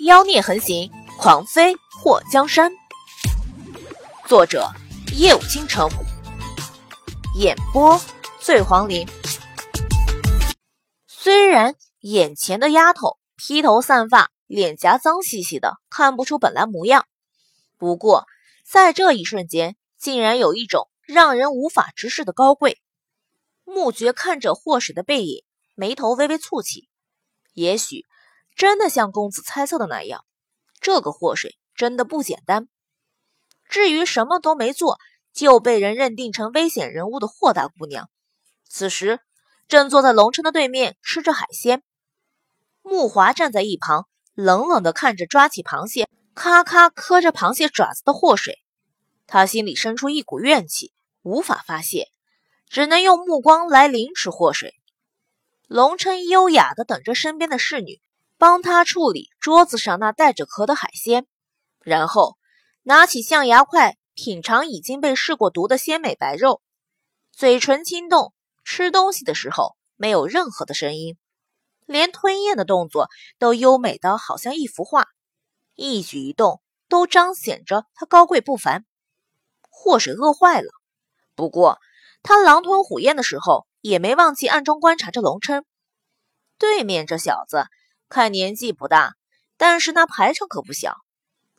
妖孽横行，狂妃祸江山。作者：夜舞倾城，演播：醉黄林。虽然眼前的丫头披头散发，脸颊脏兮兮的，看不出本来模样，不过在这一瞬间，竟然有一种让人无法直视的高贵。穆爵看着霍水的背影，眉头微微蹙起。也许真的像公子猜测的那样，这个祸水真的不简单。至于什么都没做就被人认定成危险人物的霍大姑娘，此时正坐在龙琛的对面吃着海鲜。木华站在一旁，冷冷地看着抓起螃蟹，咔咔磕着螃蟹爪子的祸水，他心里生出一股怨气，无法发泄。只能用目光来凌迟祸水。龙琛优雅地等着身边的侍女帮他处理桌子上那带着壳的海鲜，然后拿起象牙筷品尝已经被试过毒的鲜美白肉，嘴唇轻动，吃东西的时候没有任何的声音，连吞咽的动作都优美的好像一幅画，一举一动都彰显着他高贵不凡。祸水饿坏了，不过。他狼吞虎咽的时候，也没忘记暗中观察着龙琛。对面这小子看年纪不大，但是那排场可不小。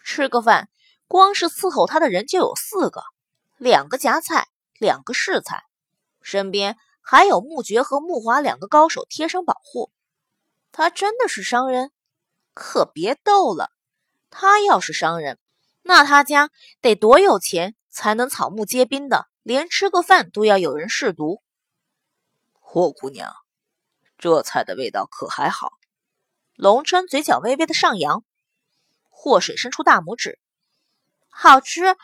吃个饭，光是伺候他的人就有四个，两个夹菜，两个试菜，身边还有穆爵和穆华两个高手贴身保护。他真的是商人？可别逗了，他要是商人，那他家得多有钱才能草木皆兵的？连吃个饭都要有人试毒。霍姑娘，这菜的味道可还好？龙琛嘴角微微的上扬，霍水伸出大拇指，好吃。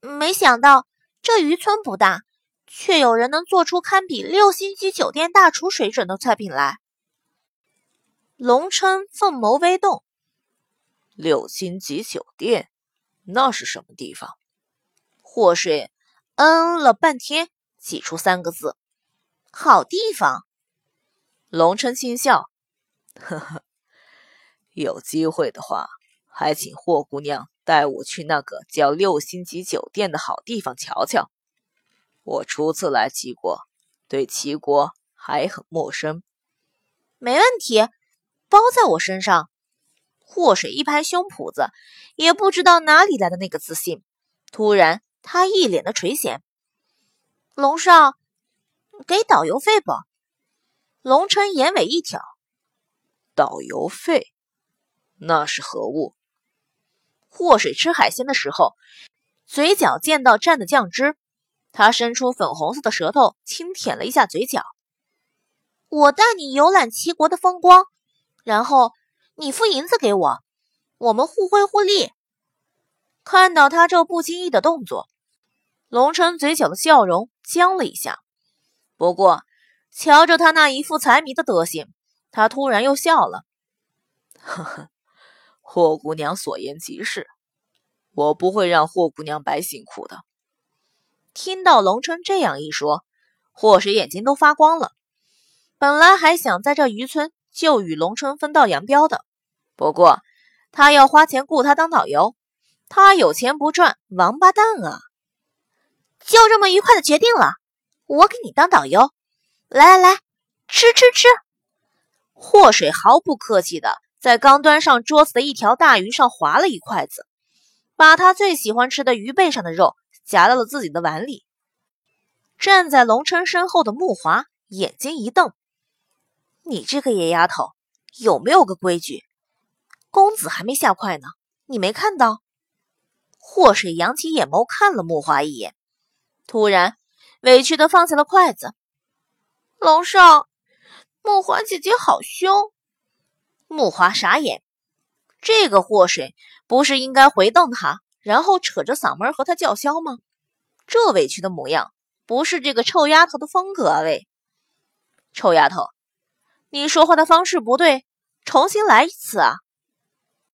没想到这渔村不大，却有人能做出堪比六星级酒店大厨水准的菜品来。龙琛凤眸微动，六星级酒店，那是什么地方？霍水。嗯了半天，挤出三个字：“好地方。”龙琛轻笑：“呵呵，有机会的话，还请霍姑娘带我去那个叫六星级酒店的好地方瞧瞧。我初次来齐国，对齐国还很陌生。”“没问题，包在我身上。”祸水一拍胸脯子，也不知道哪里来的那个自信，突然。他一脸的垂涎，龙少，给导游费不？龙琛眼尾一挑，导游费，那是何物？祸水吃海鲜的时候，嘴角溅到蘸的酱汁，他伸出粉红色的舌头，轻舔了一下嘴角。我带你游览齐国的风光，然后你付银子给我，我们互惠互利。看到他这不经意的动作。龙琛嘴角的笑容僵了一下，不过瞧着他那一副财迷的德行，他突然又笑了。呵呵，霍姑娘所言极是，我不会让霍姑娘白辛苦的。听到龙琛这样一说，霍水眼睛都发光了。本来还想在这渔村就与龙琛分道扬镳的，不过他要花钱雇他当导游，他有钱不赚，王八蛋啊！就这么愉快的决定了，我给你当导游。来来来，吃吃吃！祸水毫不客气的在刚端上桌子的一条大鱼上划了一筷子，把他最喜欢吃的鱼背上的肉夹到了自己的碗里。站在龙琛身后的木华眼睛一瞪：“你这个野丫头，有没有个规矩？公子还没下筷呢，你没看到？”祸水扬起眼眸看了木华一眼。突然，委屈的放下了筷子。龙少，木华姐姐好凶。木华傻眼，这个祸水不是应该回瞪他，然后扯着嗓门和他叫嚣吗？这委屈的模样，不是这个臭丫头的风格啊！喂，臭丫头，你说话的方式不对，重新来一次啊！